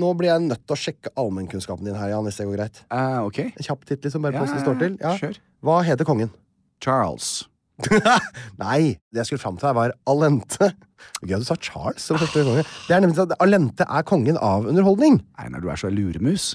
nå blir jeg nødt til å sjekke allmennkunnskapen din her, Jan, hvis det går greit. Eh, ok. En kjapp titt, liksom, bare posten Ja, står til. Ja. Sure. Hva heter kongen? Charles. Nei, det jeg skulle fram til her, var Alente. Gøy at du sa Charles som første konge. Det er nemlig sånn at Alente er kongen av underholdning. Einar, du er så luremus.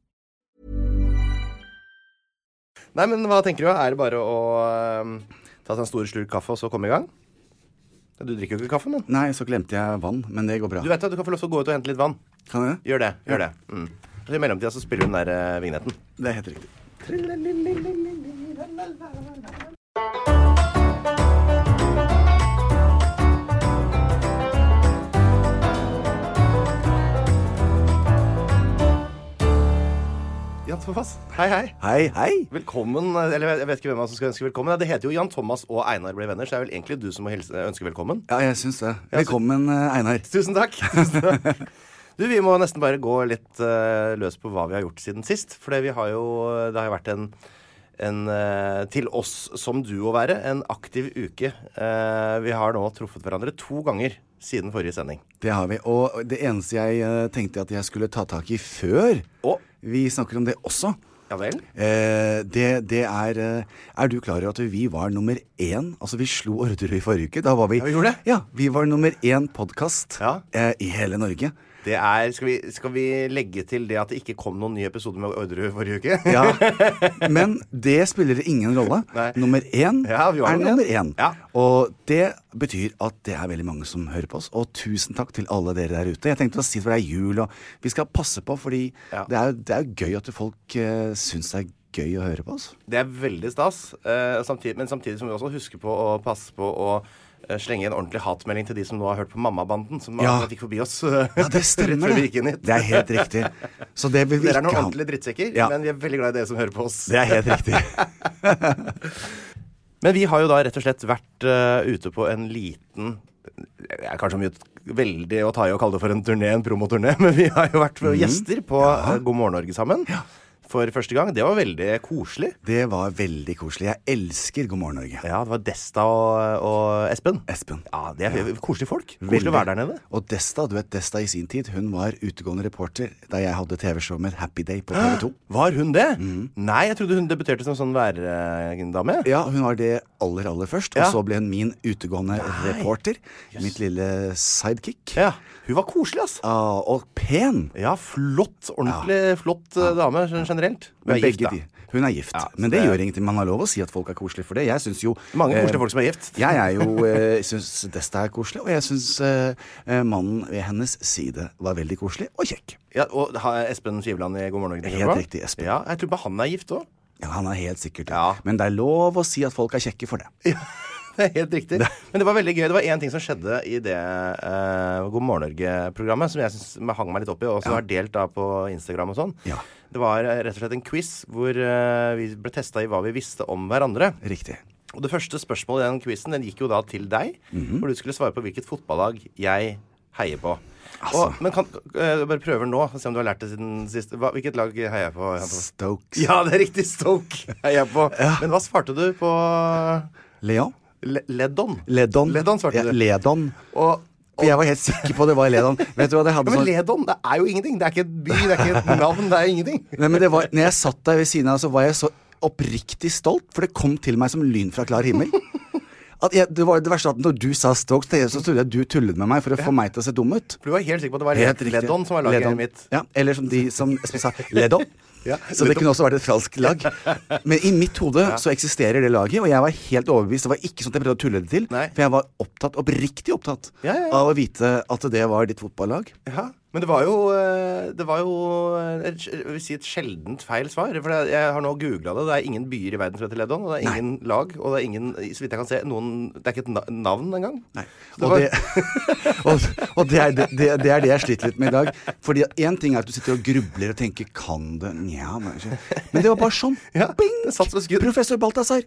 Nei, men hva tenker du? Er det bare å uh, ta seg en stor slurk kaffe og så komme i gang? Du drikker jo ikke kaffe, men Nei, så glemte jeg vann, men det går bra. Du vet at du kan få lov til å gå ut og hente litt vann. Kan jeg? Gjør det. gjør det mm. Og I mellomtida så spiller du den der uh, vignetten. Det er helt riktig. Jan Thomas, hei, hei. Hei, hei! Velkommen. Eller jeg vet ikke hvem som skal ønske velkommen. Det heter jo Jan Thomas og Einar ble venner, så det er vel egentlig du som må hilse, ønske velkommen. Ja, jeg syns det. Velkommen, eh, Einar. Tusen takk. Tusen takk. Du, Vi må nesten bare gå litt uh, løs på hva vi har gjort siden sist. For det, har jo, det har jo vært en, en uh, til oss som duo være, en aktiv uke. Uh, vi har nå truffet hverandre to ganger siden forrige sending. Det har vi. Og det eneste jeg tenkte at jeg skulle ta tak i før Å. vi snakker om det også, Ja vel? eh, det, det er eh, Er du klar over at vi var nummer én? Altså, vi slo Orderud i forrige uke. Da var vi Ja, vi gjorde det. Ja, vi var nummer én podkast Ja. eh, i hele Norge. Det er, skal, vi, skal vi legge til det at det ikke kom noen ny episode med Orderud forrige uke? Ja, Men det spiller ingen rolle. Nei. Nummer én Ja, er nummer én. Ja. Og det betyr at det er veldig mange som hører på oss. Og tusen takk til alle dere der ute. Jeg tenkte å si for det er jul, og vi skal passe på, fordi Ja. det, er, det er gøy at folk uh, syns det er gøy å høre på oss. Det er veldig stas. Uh, samtidig, men samtidig som vi også husker på å passe på å slenge en ordentlig hatmelding til de som nå har hørt på Mammabanden, som Ja. gikk forbi oss eh, Ja, det rett stemmer. før vi det. er helt riktig. Så det vil vi Dere er noen ordentlige drittsekker, Ja. men vi er veldig glad i dere som hører på oss. Det er helt riktig. Men vi har jo da rett og slett vært uh, ute på en liten Det er kanskje mye veldig å ta i å kalle det for en turné, en promoturné, men vi har jo vært mm. gjester på ja. God morgen Norge sammen. For første gang. Det var veldig koselig. Det var veldig koselig. Jeg elsker God morgen, Norge. Ja, det var Desta og, og Espen. Espen. Ja, det er koselige folk. Koselig å være der nede. Og Desta, du vet Desta i sin tid, hun var utegående reporter da jeg hadde TV-show med Happy Day på TV 2. Var hun det? Nei, jeg trodde hun debuterte som sånn værdame. Ja, hun var det aller, aller først. Ja. Og så ble hun min utegående reporter. Mitt lille sidekick. Ja. Hun var koselig, altså. Ah, og pen. Ja, flott. Ordentlig flott eh, dame generelt. Hun Men er gift, de. Hun er gift. Ja, Men det det- gjør ingenting. Man har lov å si at folk er koselige for det. Jeg syns jo Mange eh, koselige folk som er gift. Jeg er jo eh, syns Desta er koselig, og jeg syns eh, eh, mannen ved hennes side var veldig koselig og kjekk. Ja, og har Espen Skivland i God morgen Norge? Helt riktig, Espen. Ja, jeg tror bare han er gift òg. Ja, Han er helt sikkert det. Ja. Men det er lov å si at folk er kjekke for det. Ja, det er helt riktig. Men det var veldig gøy. Det var én ting som skjedde i det uh, God morgen Norge-programmet som jeg synes hang meg litt opp i, og som har delt da på Instagram og sånn. Ja. Det var eh, rett og slett en quiz hvor uh, vi ble testa i hva vi visste om hverandre. Riktig. Og det første spørsmålet i den quizen den gikk jo da til deg, Mhm. hvor du skulle svare på hvilket fotballag jeg heier på. Altså. Og, men kan, uh, bare prøver nå, se om du har lært det siden sist. Hva, hvilket lag heier jeg på? Stoke. Ja, det er riktig! Stoke heier jeg på. Men hva svarte du på Leon? Le Ledon. Ledon. Ledon svarte ja, du. Ledon. Og, For jeg var helt sikker på det var Ledon. Vet du hva, det ja, men sånn Ledon, det er jo ingenting. Det er ikke et by, det er ikke et navn, det er ingenting. Nei, men det var, når jeg satt der ved siden av, så var jeg så oppriktig stolt, for det kom til meg som lyn fra klar himmel. At jeg, det var det verste at Når du sa Stokes, så trodde jeg at du tullet med meg for å få meg til å se dum ut. For du var helt sikker på at det var Helt riktig. Som var laget Ledon. mitt. Ja, eller som de som sa, Ledon. Ja, så det kunne også vært et fransk lag. Men i mitt hode så eksisterer det laget, og jeg var helt overbevist. Det var ikke sånn at jeg prøvde å tulle det til, Nei. for jeg var opptatt, oppriktig opptatt Ja, ja, ja. av å vite at det var ditt fotballag. Ja, men det var jo eh, Det var jo eh, et, si et sjeldent feil svar. For jeg har nå googla det. Det er ingen byer i verden som heter Leddon. Og det er ingen lag. Og det er ingen, så vidt jeg kan se, noen Det er ikke et navn engang. Nei. Det Og, var- det, og, og det, er det, det, det er det jeg sliter litt med i dag. Fordi én ting er at du sitter og grubler og tenker Kan det Nja, men Men det var bare sånn. Ja, Bing! det. Professor Balthazar.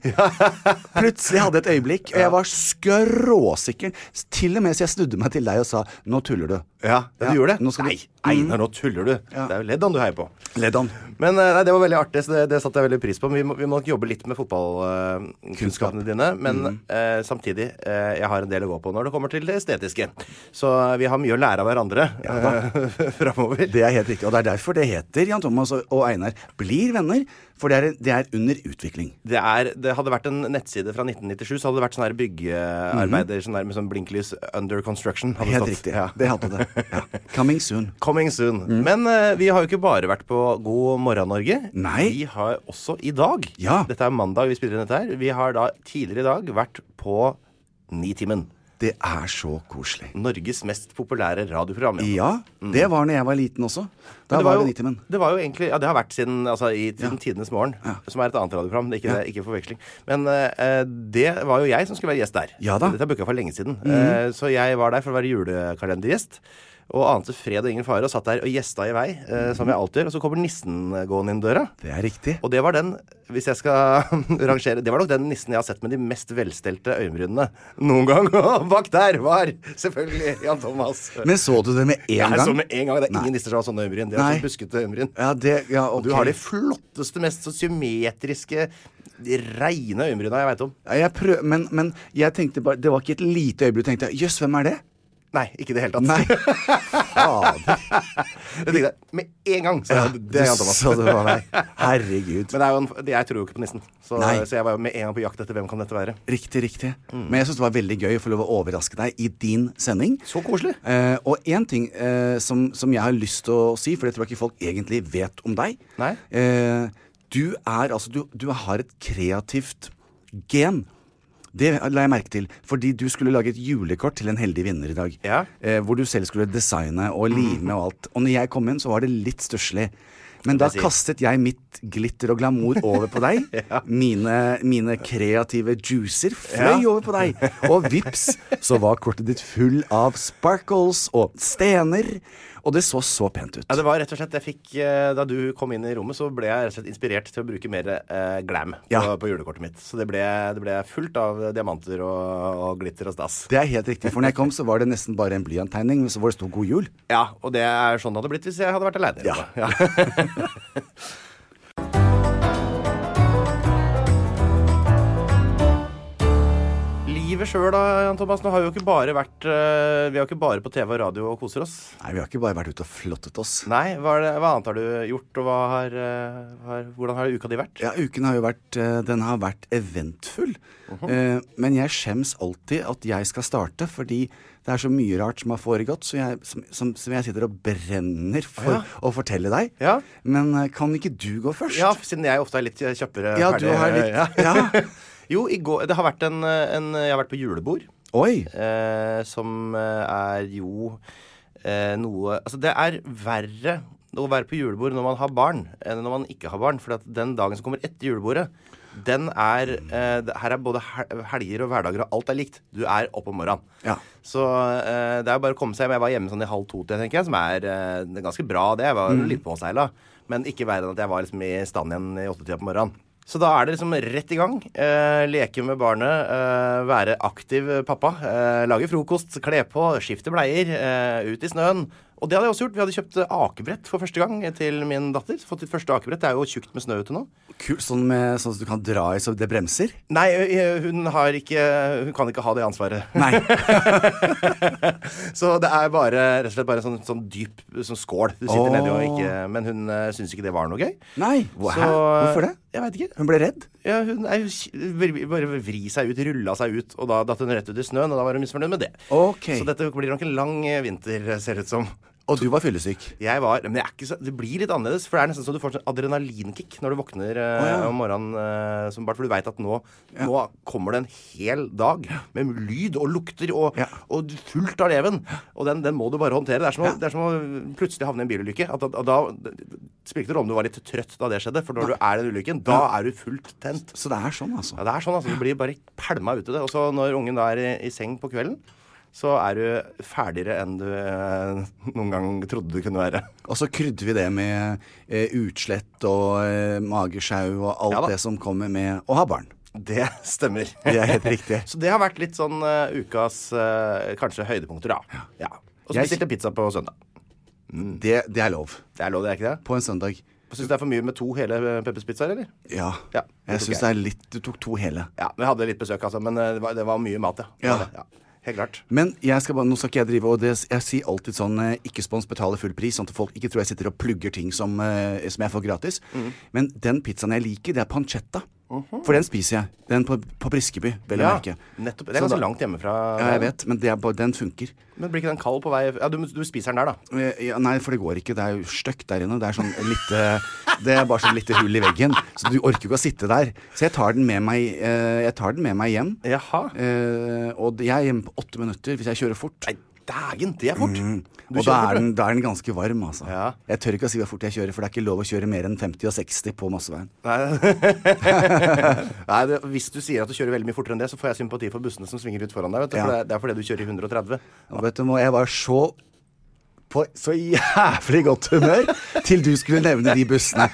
Plutselig hadde jeg et øyeblikk, og jeg var skråsikker. Til og med så jeg snudde meg til deg og sa Nå tuller du. Ja, du Ja, gjorde det? nå du- Nei, Einar, nå tuller du. Ja. Det er jo Leddan du heier på. Leddan. Men eh, nei, det var veldig artig, så det, det satte jeg veldig pris på. Men vi må, vi må nok jobbe litt med fotballkunnskapene dine. Men eh, samtidig, eh, jeg har en del å gå på når det kommer til det estetiske. Så eh, vi har mye å lære av hverandre ja, framover. Det er helt riktig. Og det er derfor det heter Jan Thomas og, og Einar blir venner. For det er, det er under utvikling. Det, er, det hadde vært en nettside fra 1997, så hadde det vært sånne her byggearbeider sånn der med sånn blinklys under construction. Helt riktig. Ja. Det hadde det. Ja. Coming soon. Coming soon. Men uh, vi har jo ikke bare vært på God morgen Norge. Nei. Vi har også i dag Ja. Dette er mandag vi spiller inn dette her. Vi har da tidligere i dag vært på Nitimen. Det er så koselig. Norges mest populære radioprogram. Ja, det var når jeg var liten også. Da Men var jo, det Nitimen. det var jo egentlig Ja, det har vært siden, altså, i, siden tidenes morgen, Ja. som er et annet radioprogram. Er ikke, Ja. ikke forveksling. Men uh, det var jo jeg som skulle være gjest der. Ja da. Dette Dette booka for lenge siden. Eh, så jeg var der for å være julekalendergjest. Og ante fred og ingen fare og satt der og gjesta i vei, eh, som jeg alltid gjør. Og så kommer nissen gående inn døra. Det er riktig. Og det var den, hvis jeg skal rangere Det var nok den nissen jeg har sett med de mest velstelte øyenbrynene noen gang. Og bak der var selvfølgelig Jan Thomas. Men så du det med en Jeg gang? så med en gang. Det er Nei. ingen nisser som har sånne øyenbryn. De har Nei. så buskete øyenbryn. Ja, det, ja, Og du har de flotteste, mest så symmetriske, de reine øyenbryna jeg veit om. Jeg prøv, men, men jeg tenkte bare Det var ikke et lite øyeblikk. tenkte jeg, Jøss, hvem er det? Nei, ikke i det hele tatt. Nei. Fader. jeg tenkte med en gang. Så Ja, det er Jan Thomas. Så det var meg. Herregud. Men det er jo en, jeg tror jo ikke på nissen. Så, så jeg var jo med en gang på jakt etter hvem kan dette være. Riktig, riktig. Mm. Men jeg syns det var veldig gøy å få lov å overraske deg i din sending. Så koselig. Eh, og én ting eh, som, som jeg har lyst til å si, for det tror jeg ikke folk egentlig vet om deg. Nei. Eh, du er altså du, du har et kreativt gen. Det la jeg merke til, fordi du skulle lage et julekort til en heldig vinner i dag. Ja. Eh, hvor du selv skulle designe og lime og alt. Og når jeg kom inn, så var det litt stusslig. Men da kastet jeg mitt glitter og glamour over på deg. mine, mine kreative juicer fløy Ja. over på deg. Og vips, så var kortet ditt full av sparkles og stener. Og det så så pent ut. Ja, det var rett og slett, fikk, eh, Da du kom inn i rommet, så ble jeg rett og slett inspirert til å bruke mer eh, glam Ja. på, på julekortet mitt. Så det ble, det ble fullt av diamanter og, og glitter og stas. Det er helt riktig, for når jeg kom, så var det nesten bare en blyanttegning så hvor det sto 'God jul'. Ja, og det er sånn det hadde blitt hvis jeg hadde vært aleine. Ja. Ja. livet sjøl da, Jan Thomas? Nå har vi jo ikke bare vært eh, Vi har ikke bare på TV og radio og koser oss. Nei, vi har ikke bare vært ute og flottet oss. Nei, hva, det, hva annet har du gjort, og har, eh, har, hvordan har uka di vært? Ja, uken har jo vært eh, Den har vært eventfull. Eh, men jeg skjems alltid at jeg skal starte, fordi det er så mye rart som har foregått, så jeg, som, som, som jeg sitter og brenner for Ja. å fortelle deg. Ja. Men kan ikke du gå først? Ja, siden jeg ofte er litt kjappere Ja, du har litt Ja. Jo, i går Det har vært en, en Jeg har vært på julebord. Oi. eh, som eh, er jo eh, noe Altså, det er verre å være på julebord når man har barn, enn når man ikke har barn. For at den dagen som kommer etter julebordet, den er eh, Her er både helger og hverdager, og alt er likt. Du er oppe om morgenen. Ja. Så eh, det er jo bare å komme seg hjem. Jeg var hjemme sånn i halv to til, tenker jeg, som er, eh, er ganske bra, det. Jeg var litt påseila. Men ikke verre enn at jeg var liksom i stand igjen i åttetida på morgenen. Så da er det liksom rett i gang. Eh, leke med barnet, eh, være aktiv pappa. Eh, lage frokost, kle på, skifte bleier, eh, ut i snøen. Og det hadde jeg også gjort. Vi hadde kjøpt akebrett for første gang til min datter. Fått sitt første akebrett. Det er jo tjukt med snø ute nå. Kult, sånn, med, sånn at du kan dra i så det bremser? Nei, hun har ikke Hun kan ikke ha det ansvaret. Nei. Så det er bare rett og slett bare en sånn, sånn dyp sånn skål du sitter oh. nedi og ikke Men hun uh, syns ikke det var noe gøy. Nei. Hæ? Så, Hvorfor det? Jeg veit ikke. Hun ble redd? Ja, hun er, bare- vri seg ut, rulla seg ut, og da datt hun rett ut i snøen, og da var hun misfornøyd med det. Ok. Så dette blir nok en lang eh, vinter, ser det ut som. Og du var fyllesyk? Jeg var, men jeg er ikke så, Det blir litt annerledes, for det er nesten så du får sånn adrenalinkick når du våkner eh, ja. om morgenen. Eh, som bare For du veit at nå, nå kommer det en hel dag med lyd og lukter og, Ja. og fullt av leven. Og den, den må du bare håndtere. Det er som, å, det er som å plutselig havne i en bilulykke. At, at, at da det spiller ikke noe om du var litt trøtt da det skjedde, for når du er i den ulykken, da er du fullt tent. Så det er sånn, altså? Ja, det er sånn, altså. Du blir bare pælma ut i det. Og så når ungen da er i, i seng på kvelden, så er du ferdigere enn du eh, noen gang trodde du kunne være. Og så krydder vi det med eh, utslett og eh, magesjau og alt Ja det som kommer med å ha barn. Det stemmer. Det er helt riktig. Så det har vært litt sånn uh, ukas uh, kanskje høydepunkter, da. Ja. Og så Jeg- bestilte pizza på søndag. Det, det er lov. Det er lov, det er ikke det? På en søndag. Syns du det er for mye med to hele eh, Peppers pizzaer, eller? Ja. Ja, jeg syns det er litt Du tok to hele. Ja, vi hadde litt besøk, altså. Men det var, det var mye mat, ja. Ja. ja. Helt klart. Men jeg skal bare, nå skal ikke jeg drive og det, Jeg sier alltid sånn eh, ikke spons betaler full pris, sånn at folk ikke tror jeg sitter og plugger ting som, eh, som jeg får gratis. Mm. Men den pizzaen jeg liker, det er pancetta. For den spiser jeg. Den på, på Briskeby, vel å Ja, merke. nettopp. Det er ganske da- langt hjemmefra. Ja, jeg vet, men det er den funker. Men blir ikke den kald på vei Ja, du, du spiser den der, da. Eh, Ja, nei, for det går ikke. Det er jo stygt der inne. Det er sånn lite Det er bare sånn lite hull i veggen. Så du orker ikke å sitte der. Så jeg tar den med meg, eh, jeg tar den med meg hjem. Jaha. Eh, og jeg er hjemme på åtte minutter hvis jeg kjører fort. Nei, dægen, det er fort. Mm. Og da er, den, da er den ganske varm, altså. Ja. Jeg tør ikke å si hvor fort jeg kjører, for det er ikke lov å kjøre mer enn 50 og 60 på Mosseveien. Nei, det, Hvis du sier at du kjører veldig mye fortere enn det, så får jeg sympati for bussene som svinger ut foran deg. Vet du, Ja. for det, det er fordi du kjører i 130. Ja. vet du, jeg var så på så jævlig godt humør til du skulle nevne de bussene.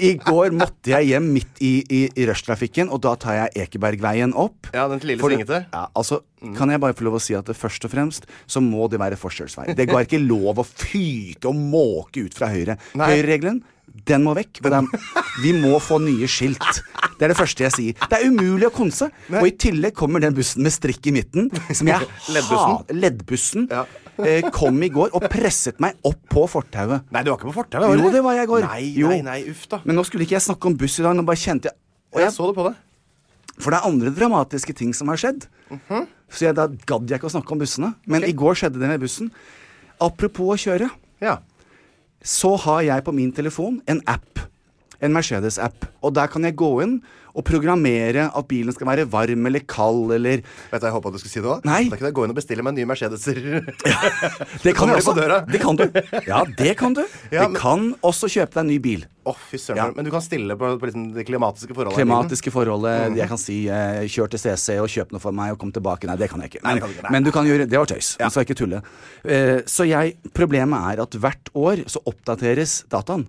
I går måtte jeg hjem midt i, i, i rushtrafikken, og da tar jeg Ekebergveien opp. Ja, den til lille svingete. Ja, altså, Kan jeg bare få lov å si at det først og fremst så må det være forskjellsvei. Det går ikke lov å fyke og måke ut fra høyre. Høyreregelen, den må vekk. Er, vi må få nye skilt. Det er det første jeg sier. Det er umulig å konse. Og i tillegg kommer den bussen med strikk i midten, som jeg Leddbussen. Leddbussen. Ja. eh, kom i går og presset meg opp på fortauet. Nei, du var ikke på fortauet? Jo, det var jeg i går. Nei, nei, nei, uff da. Men nå skulle ikke jeg snakke om buss i dag, nå bare kjente jeg Og jeg så det på det. For det er andre dramatiske ting som har skjedd. Så jeg, da gadd jeg ikke å snakke om bussene. Men okay. i går skjedde det med bussen. Apropos å kjøre, Ja. Så har jeg på min telefon en app. En Mercedes-app. Og der kan jeg gå inn og programmere at bilen skal være varm eller kald eller Vet du, jeg håpa du skulle si det òg. Nei. Da kan jeg gå inn og bestille meg nye Mercedeser. Det kan på også. Det kan du. Ja, det kan du. Ja, Du kan også kjøpe deg en ny bil. Å, fy søren. Ja. Men du kan stille på, på liksom det klimatiske forholdet. Klimatiske forholdet. Jeg kan si eh, kjør til CC og kjøp noe for meg og kom tilbake. Nei, det kan jeg ikke. Nei, Men, det kan du ikke. Nei. men du kan gjøre Det var tøys. Du skal ikke tulle. Uh, så jeg Problemet er at hvert år så oppdateres dataen.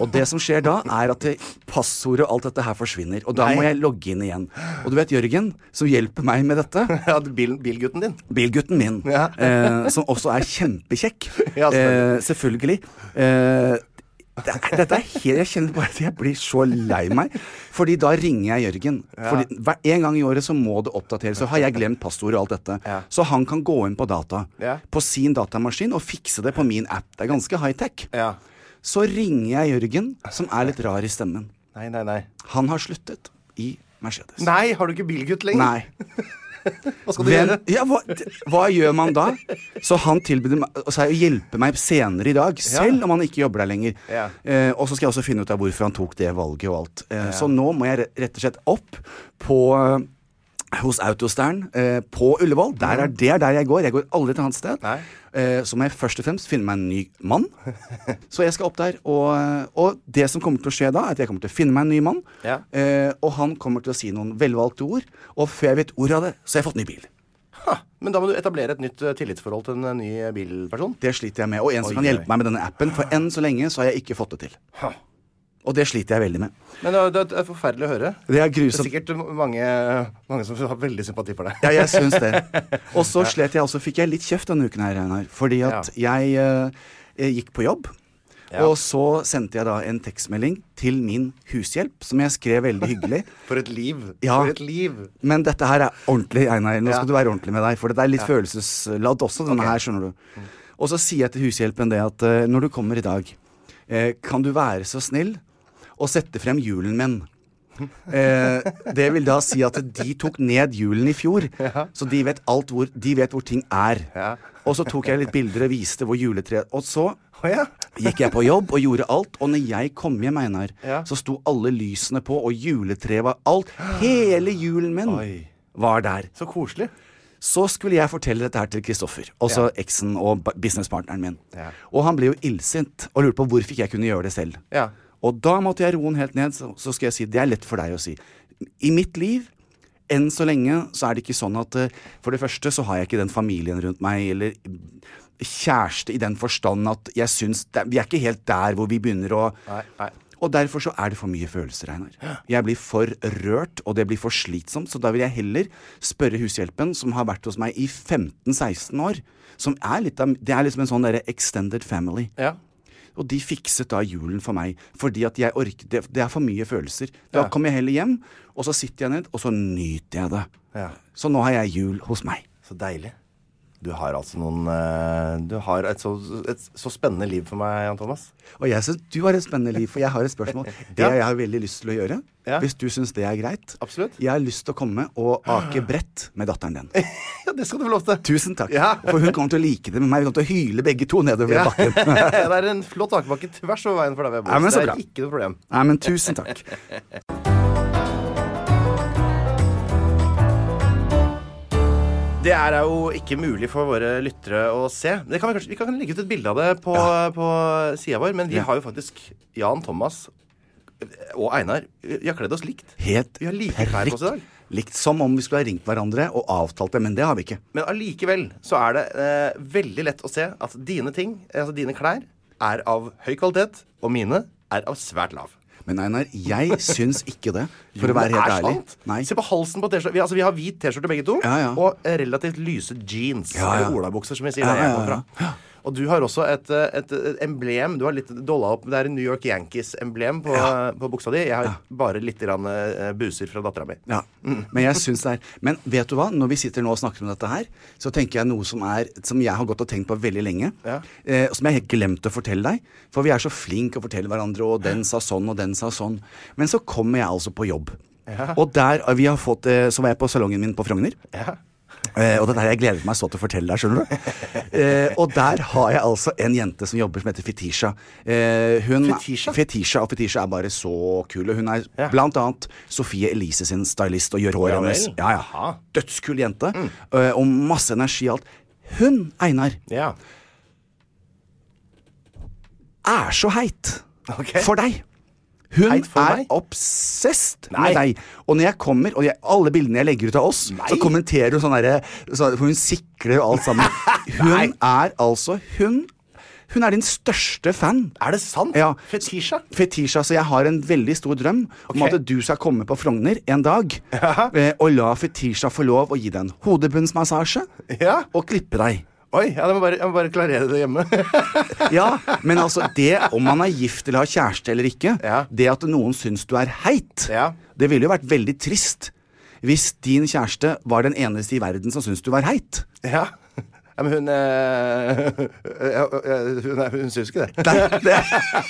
Og det som skjer da, er at passordet og alt dette her forsvinner. Og da Nei. må jeg logge inn igjen. Og du vet Jørgen, som hjelper meg med dette, Ja, bil, bilgutten din. bilgutten min, Ja. eh, som også er kjempekjekk, Ja, eh, selvfølgelig. Eh, Det dette er helt, Jeg kjenner bare at jeg blir så lei meg. Fordi da ringer jeg Jørgen. Fordi hver, En gang i året så må det oppdateres. Så har jeg glemt passordet og alt dette. Ja. Så han kan gå inn på data. Ja. På sin datamaskin og fikse det på min app. Det er ganske high-tech. Ja. Så ringer jeg Jørgen, som er litt rar i stemmen. Nei, nei, nei. Han har sluttet i Mercedes. Nei, har du ikke bilgutt lenger? Nei. Hva skal du Hvem, gjøre? ja, hva, hva gjør man da? Så han tilbyr altså, å hjelpe meg senere i dag, selv om han ikke jobber der lenger. Ja. Eh, og så skal jeg også finne ut av hvorfor han tok det valget og alt. Eh, Så nå må jeg rett og slett opp på eh, hos Autostern eh, på Ullevål. Der er, det er der jeg går. Jeg går aldri til hans sted. Nei. Eh, så må jeg først og fremst finne meg en ny mann. Så jeg skal opp der. Og, og det som kommer til å skje da, er at jeg kommer til å finne meg en ny mann. Ja. Eh, og han kommer til å si noen velvalgte ord. Og før jeg vet ordet av det, så har jeg fått ny bil. Ha, men da må du etablere et nytt eh, tillitsforhold til en ny bilperson. Det sliter jeg med. Og en som Oi, kan hjelpe meg med denne appen. For enn så lenge så har jeg ikke fått det til. Ha. Og det sliter jeg veldig med. Men det er- det er forferdelig å høre. Det er Det er sikkert mange, mange som har veldig sympati for deg. Ja, jeg syns det. Og så slet jeg også, fikk jeg litt kjeft denne uken her, Einar. Fordi at jeg jeg gikk på jobb. Ja. Og så sendte jeg da en tekstmelding til min hushjelp, som jeg skrev veldig hyggelig. For et liv. Ja. For et liv. Men dette her er ordentlig, Einar. Nå Ja. skal du være ordentlig med deg. For det er litt følelsesladd også, denne her, skjønner du. Og så sier jeg til hushjelpen det at eh, når du kommer i dag, eh, kan du være så snill å sette frem julen min? Eh, det vil da si at de tok ned julen i fjor, så de vet, alt hvor, de vet hvor ting er. Ja. Og så tok jeg litt bilder og viste hvor juletreet Og så ja. gikk jeg på jobb og gjorde alt, og når jeg kom hjem, Einar, Ja. så sto alle lysene på, og juletreet var alt. Hele julen min Oi. var der. Så koselig. Så skulle jeg fortelle dette her til Kristoffer, også eksen og businesspartneren min. Ja. Og han ble jo illsint og lurte på hvorfor ikke jeg kunne gjøre det selv. Ja. Og da måtte jeg roe den helt ned, så, så skal jeg si det er lett for deg å si. I mitt liv, enn så lenge, så er det ikke sånn at eh, For det første så har jeg ikke den familien rundt meg, eller kjæreste i den forstand at jeg syns det, Vi er ikke helt der hvor vi begynner å Nei, nei. og derfor så er det for mye følelser, Einar. Jeg blir for rørt, og det blir for slitsomt, så da vil jeg heller spørre hushjelpen, som har vært hos meg i 15-16 år, som er litt av Det er liksom en sånn derre extended family. Ja. Og de fikset da julen for meg, fordi at jeg orker Det, det er for mye følelser. Da Ja. kommer jeg heller hjem, og så sitter jeg ned, og så nyter jeg det. Ja. Så nå har jeg jul hos meg. Så deilig. Du har altså noen eh, Du har et så, et så spennende liv for meg, Jan Thomas. Og jeg syns du har et spennende liv, for jeg har et spørsmål. Det Ja. jeg har veldig lyst til å gjøre, Ja. hvis du syns det er greit Absolutt. Jeg har lyst til å komme og ake brett med datteren din. Ja, det skal du få lov til. Tusen takk. Ja. For hun kommer til å like det med meg. Vi kommer til å hyle begge to nedover Ja. bakken. det er en flott akebakke tvers over veien for deg bor. Ja, men så det bra. er ikke noe problem. Nei, men tusen takk. Det er jo ikke mulig for våre lyttere å se. Det kan vi, kanskje, vi kan legge ut et bilde av det på, på sida vår, men vi Ja. har jo faktisk Jan Thomas og Einar Vi har kledd oss likt. Helt Vi har like klær på oss i dag. Likt som om vi skulle ha ringt hverandre og avtalt det, men det har vi ikke. Men allikevel så er det eh, veldig lett å se at dine ting, altså dine klær, er av høy kvalitet, og mine er av svært lav. Men Einar, jeg syns ikke det, for Jo, å være helt ærlig. Nei. Se på halsen på T-skjorta. Vi, altså, vi har hvit T-skjorte begge to, Ja, ja. og relativt lyse jeans. Ja, ja. Eller olabukser, som vi sier der jeg kommer fra. Og du har også et, eh, et, et emblem. Du har litt dolla opp Det er en New York Yankees-emblem på, på buksa di. Jeg har bare litt grann, eh, buser fra dattera mi. Ja, men jeg syns det er Men vet du hva, når vi sitter nå og snakker om dette her, så tenker jeg noe som er Som jeg har gått og tenkt på veldig lenge, Ja. eh, som jeg helt glemte å fortelle deg. For vi er så flinke å fortelle hverandre, og den sa sånn, og den sa sånn. Men så kommer jeg altså på jobb. Og der vi har fått eh, Så var jeg på salongen min på Frogner. Ja. Eh, og det der jeg gledet meg så til å fortelle deg, skjønner du. Eh, og der har jeg altså en jente som jobber som heter Fetisha. Eh, hun, Fetisha? Fetisha? Og Fetisha er bare så kul. Og hun er Ja. blant annet Sofie Elise sin stylist og gjør håret hennes. Ja, ja. Dødskul jente. Eh, og masse energi og alt. Hun, Einar, ja. er så heit okay. for deg. Hun er obsessed Nei. med deg. Og når jeg kommer, og jeg, alle bildene jeg legger ut av oss, Nei. så kommenterer hun sånn derre så, For hun sikler jo alt sammen. Hun er altså Hun Hun er din største fan. Er det sant? Ja. Fetisha? Fetisha, så jeg har en veldig stor drøm om at du skal komme på Frogner en dag ja. og la Fetisha få lov å gi deg en hodebunnsmassasje Ja. og klippe deg. Oi, ja, jeg, må bare, jeg må bare klarere det hjemme. Ja, men altså det om man er gift eller har kjæreste eller ikke, Ja. det at noen syns du er heit, Ja. det ville jo vært veldig trist hvis din kjæreste var den eneste i verden som syns du var heit. ja. Ja men hun eh, Hun, hun syns ikke det. Nei, det,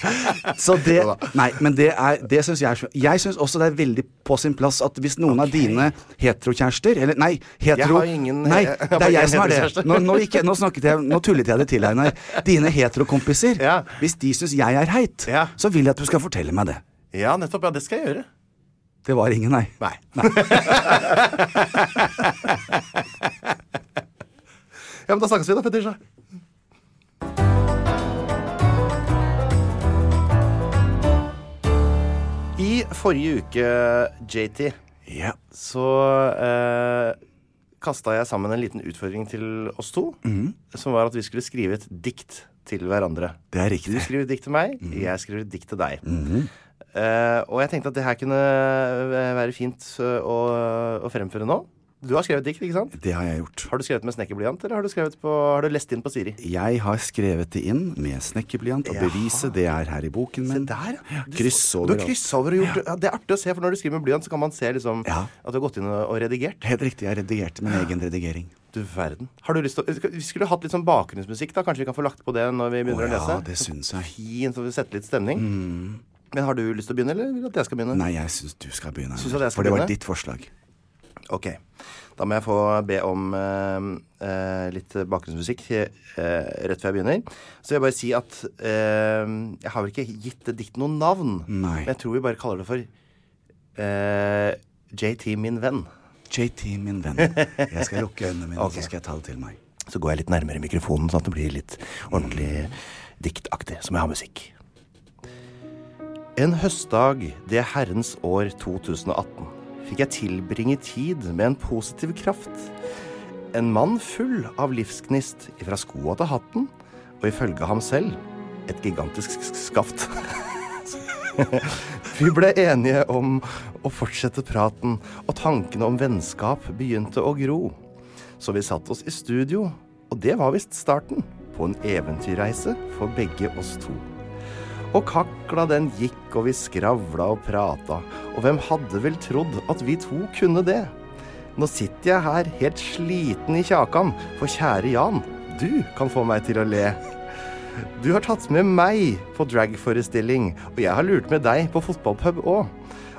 så det Nei, men det er Det syns jeg Jeg syns også det er veldig på sin plass at hvis noen av dine heterokjærester Eller nei, hetero Jeg har ingen- Nei, det er jeg som er det. Nå, nå, gikk nå jeg Nå tullet jeg det til, Einar. Dine heterokompiser. Ja. Hvis de syns jeg er heit, Ja. så vil jeg at du skal fortelle meg det. Ja, nettopp. Ja, det skal jeg gjøre. Det var ingen, nei. Nei. ja, men da snakkes vi da, Fetisha. I forrige uke, JT, Ja. så eh, kasta jeg sammen en liten utfordring til oss to. Som var at vi skulle skrive et dikt til hverandre. Det er Du riktig. skriver et dikt til meg, jeg skriver et dikt til deg. Eh, og jeg tenkte at det her kunne eh, være fint eh, å, å fremføre nå. Du har skrevet dikt, ikke sant? Det har jeg gjort. Har du skrevet med snekkerblyant, eller har du, på, har du lest inn på Siri? Jeg har skrevet det inn med snekkerblyant, og Jaha. beviset det er her i boken Se der, ja. Du- Kryss Du over. har kryssa over og gjort ja, Det er artig å se, for når du skriver med blyant, så kan man se liksom Ja. at du har gått inn og, redigert. Helt riktig, jeg redigerte min egen redigering. Du verden. Har du lyst til å Vi skulle hatt litt sånn bakgrunnsmusikk, da. Kanskje vi kan få lagt på det når vi begynner Å å ja, lese? det synes jeg. Fint, så vi setter litt stemning. Men har du lyst til å begynne, eller vil du at jeg skal begynne? Nei, jeg syns du skal begynne. Synes du at jeg skal for det var begynne? ditt forslag. Ok. Da må jeg få be om eh, eh, litt bakgrunnsmusikk eh, rett før jeg begynner. Så vil jeg bare si at eh, jeg har vel ikke gitt det diktet noe navn. Nei. Men jeg tror vi bare kaller det for eh, JT min venn. JT, min venn. Jeg skal lukke øynene mine, okay. Så skal jeg ta det til meg. Så går jeg litt nærmere mikrofonen, sånn at det blir litt ordentlig diktaktig. Så må jeg ha musikk. En høstdag det herrens år 2018 fikk jeg tilbringe tid med en positiv kraft. En mann full av livsgnist ifra skoa til hatten, og ifølge ham selv et gigantisk skaft. Vi ble enige om å fortsette praten, og tankene om vennskap begynte å gro. Så vi satte oss i studio, og det var visst starten på en eventyrreise for begge oss to. Og kakla den gikk, og vi skravla og prata, og hvem hadde vel trodd at vi to kunne det? Nå sitter jeg her helt sliten i kjakan, for kjære Jan, du kan få meg til å le. Du har tatt med meg på dragforestilling, og jeg har lurt med deg på fotballpub òg.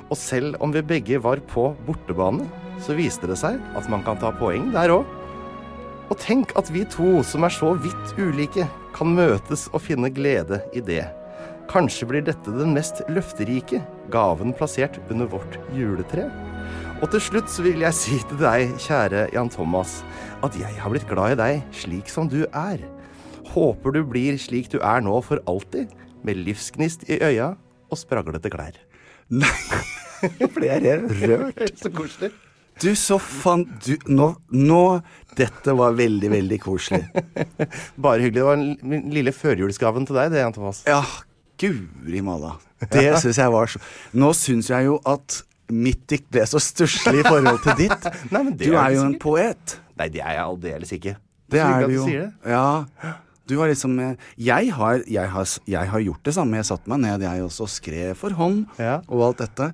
Og selv om vi begge var på bortebane, så viste det seg at man kan ta poeng der òg. Og tenk at vi to, som er så vidt ulike, kan møtes og finne glede i det. Kanskje blir dette den mest løfterike gaven plassert under vårt juletre. Og til slutt så vil jeg si til deg, kjære Jan Thomas, at jeg har blitt glad i deg slik som du er. Håper du blir slik du er nå for alltid, med livsgnist i øya og spraglete klær. Nei, Ble jeg rørt? Så koselig. Du, så faen, Du, nå, nå Dette var veldig, veldig koselig. Bare hyggelig. Det var den lille førjulsgaven til deg, det, Jan Thomas. Ja, guri malla. Det syns jeg var så Nå syns jeg jo at mitt dikt ble så stusslig i forhold til ditt. Nei, men det du er er jo en poet. Nei, det er jeg aldeles ikke. Det er du jo. Ja. Du har liksom eh, jeg har, jeg, har, jeg har gjort det samme. Jeg satte meg ned, jeg også skrev for hånd Ja. og alt dette.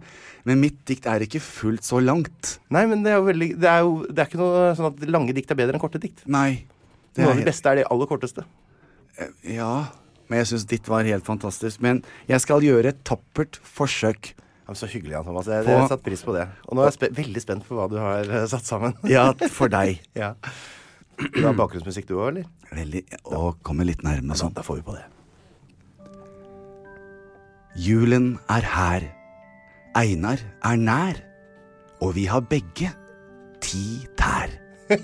Men mitt dikt er ikke fullt så langt. Nei, men det er jo veldig Det er jo det er ikke noe sånn at lange dikt er bedre enn korte dikt. Nei. Det Noe av det beste er de aller korteste. Ja, men jeg syns ditt var helt fantastisk. Men jeg skal gjøre et tappert forsøk. Ja, så hyggelig, Jan Thomas. Jeg har satt pris på det. Og nå er jeg spe veldig spent på hva du har uh, satt sammen. Ja, for deg. ja. Du har bakgrunnsmusikk du òg, eller? Veldig, og kommer litt nærme sånn. Da får vi på det. Julen er her. Einar er nær. Og vi har begge ti tær.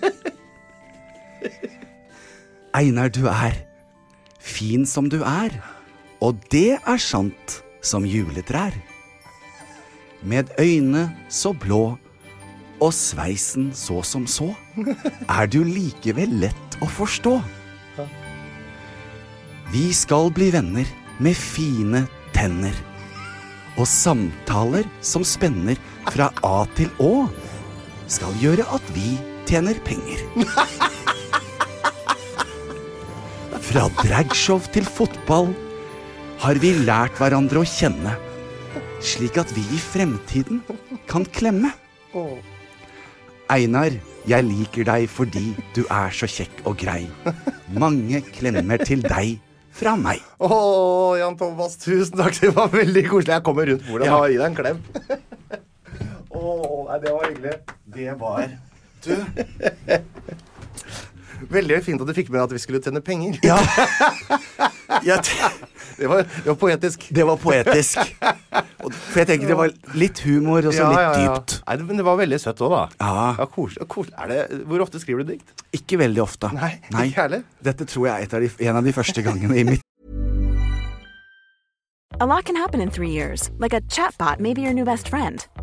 Einar, du er fin som du er, og det er sant som juletrær. Med øyne så blå og sveisen så som så, er du likevel lett å forstå. Vi skal bli venner med fine tenner. Og samtaler som spenner fra A til Å, skal gjøre at vi tjener penger. Fra dragshow til fotball har vi lært hverandre å kjenne, slik at vi i fremtiden kan klemme. Einar, jeg liker deg fordi du er så kjekk og grei. Mange klemmer til deg fra meg. Å, Jan Thomas, tusen takk. Det var veldig koselig. Jeg kommer rundt bordet Ja. og gir deg en klem. Å, nei, det var hyggelig. Det var Du Veldig fint at du fikk med at vi skulle tjene penger. Ja. Jeg Det var, det var poetisk. det var poetisk. Og- For jeg tenker det var litt humor og så Ja, litt ja, ja. dypt. Nei, det- men det var veldig søtt òg, da. Ja. koselig. Er det, hvor ofte skriver du dikt? Ikke veldig ofte. Nei, ikke heller. Dette tror jeg er et av de, en av de første gangene i mitt A lot can happen in three years, like a chatbot may be your new best friend.